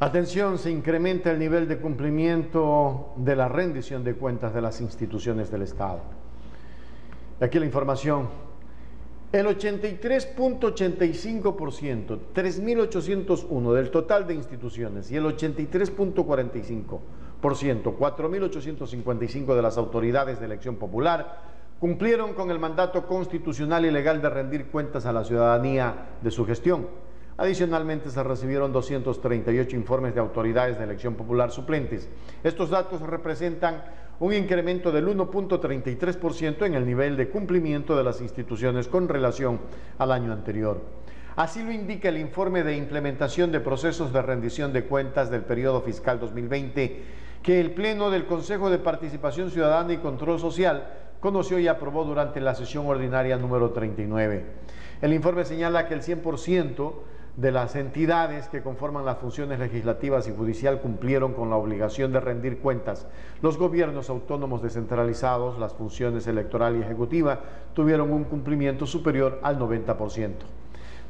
Atención, se incrementa el nivel de cumplimiento de la rendición de cuentas de las instituciones del Estado. Aquí la información. El 83.85%, 3.801 del total de instituciones y el 83.45%, 4.855 de las autoridades de elección popular cumplieron con el mandato constitucional y legal de rendir cuentas a la ciudadanía de su gestión. Adicionalmente, se recibieron 238 informes de autoridades de elección popular suplentes. Estos datos representan un incremento del 1.33% en el nivel de cumplimiento de las instituciones con relación al año anterior. Así lo indica el informe de implementación de procesos de rendición de cuentas del periodo fiscal 2020 que el Pleno del Consejo de Participación Ciudadana y Control Social conoció y aprobó durante la sesión ordinaria número 39. El informe señala que el 100% de las entidades que conforman las funciones legislativas y judicial cumplieron con la obligación de rendir cuentas. Los gobiernos autónomos descentralizados, las funciones electoral y ejecutiva, tuvieron un cumplimiento superior al 90%.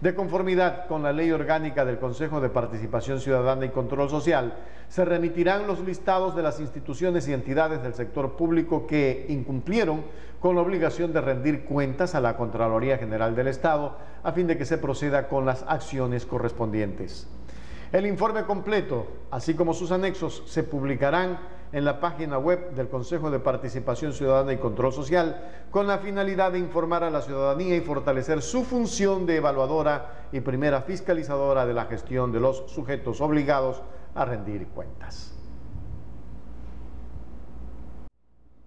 De conformidad con la Ley Orgánica del Consejo de Participación Ciudadana y Control Social, se remitirán los listados de las instituciones y entidades del sector público que incumplieron con la obligación de rendir cuentas a la Contraloría General del Estado a fin de que se proceda con las acciones correspondientes. El informe completo, así como sus anexos, se publicarán en la página web del Consejo de Participación Ciudadana y Control Social con la finalidad de informar a la ciudadanía y fortalecer su función de evaluadora y primera fiscalizadora de la gestión de los sujetos obligados a rendir cuentas.